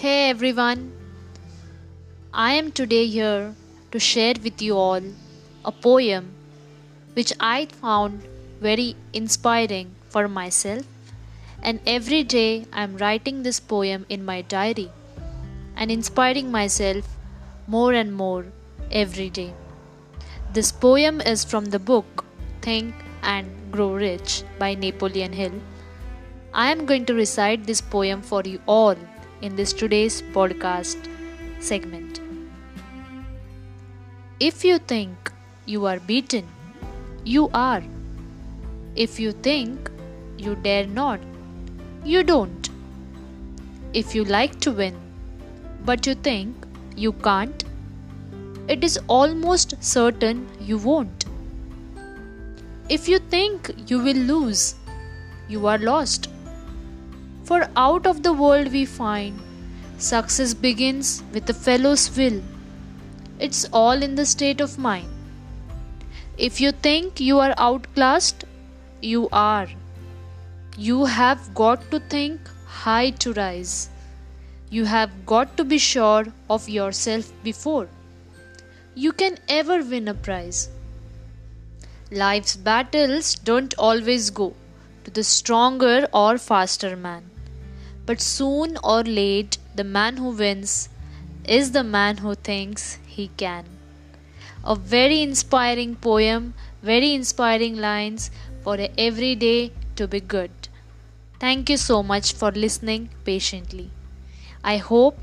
Hey everyone, I am today here to share with you all a poem which I found very inspiring for myself, and every day I am writing this poem in my diary and inspiring myself more and more every day. This poem is from the book Think and Grow Rich by Napoleon Hill. I am going to recite this poem for you all in this today's podcast segment. If you think you are beaten, you are. If you think you dare not, you don't. If you like to win, but you think you can't, it is almost certain you won't. If you think you will lose, you are lost. For out of the world we find, success begins with a fellow's will. It's all in the state of mind. If you think you are outclassed, you are. You have got to think high to rise. You have got to be sure of yourself before you can ever win a prize. Life's battles don't always go to the stronger or faster man. But soon or late, the man who wins is the man who thinks he can. A very inspiring poem, very inspiring lines for every day to be good. Thank you so much for listening patiently. I hope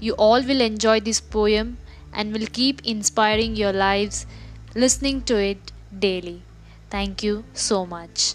you all will enjoy this poem and will keep inspiring your lives listening to it daily. Thank you so much.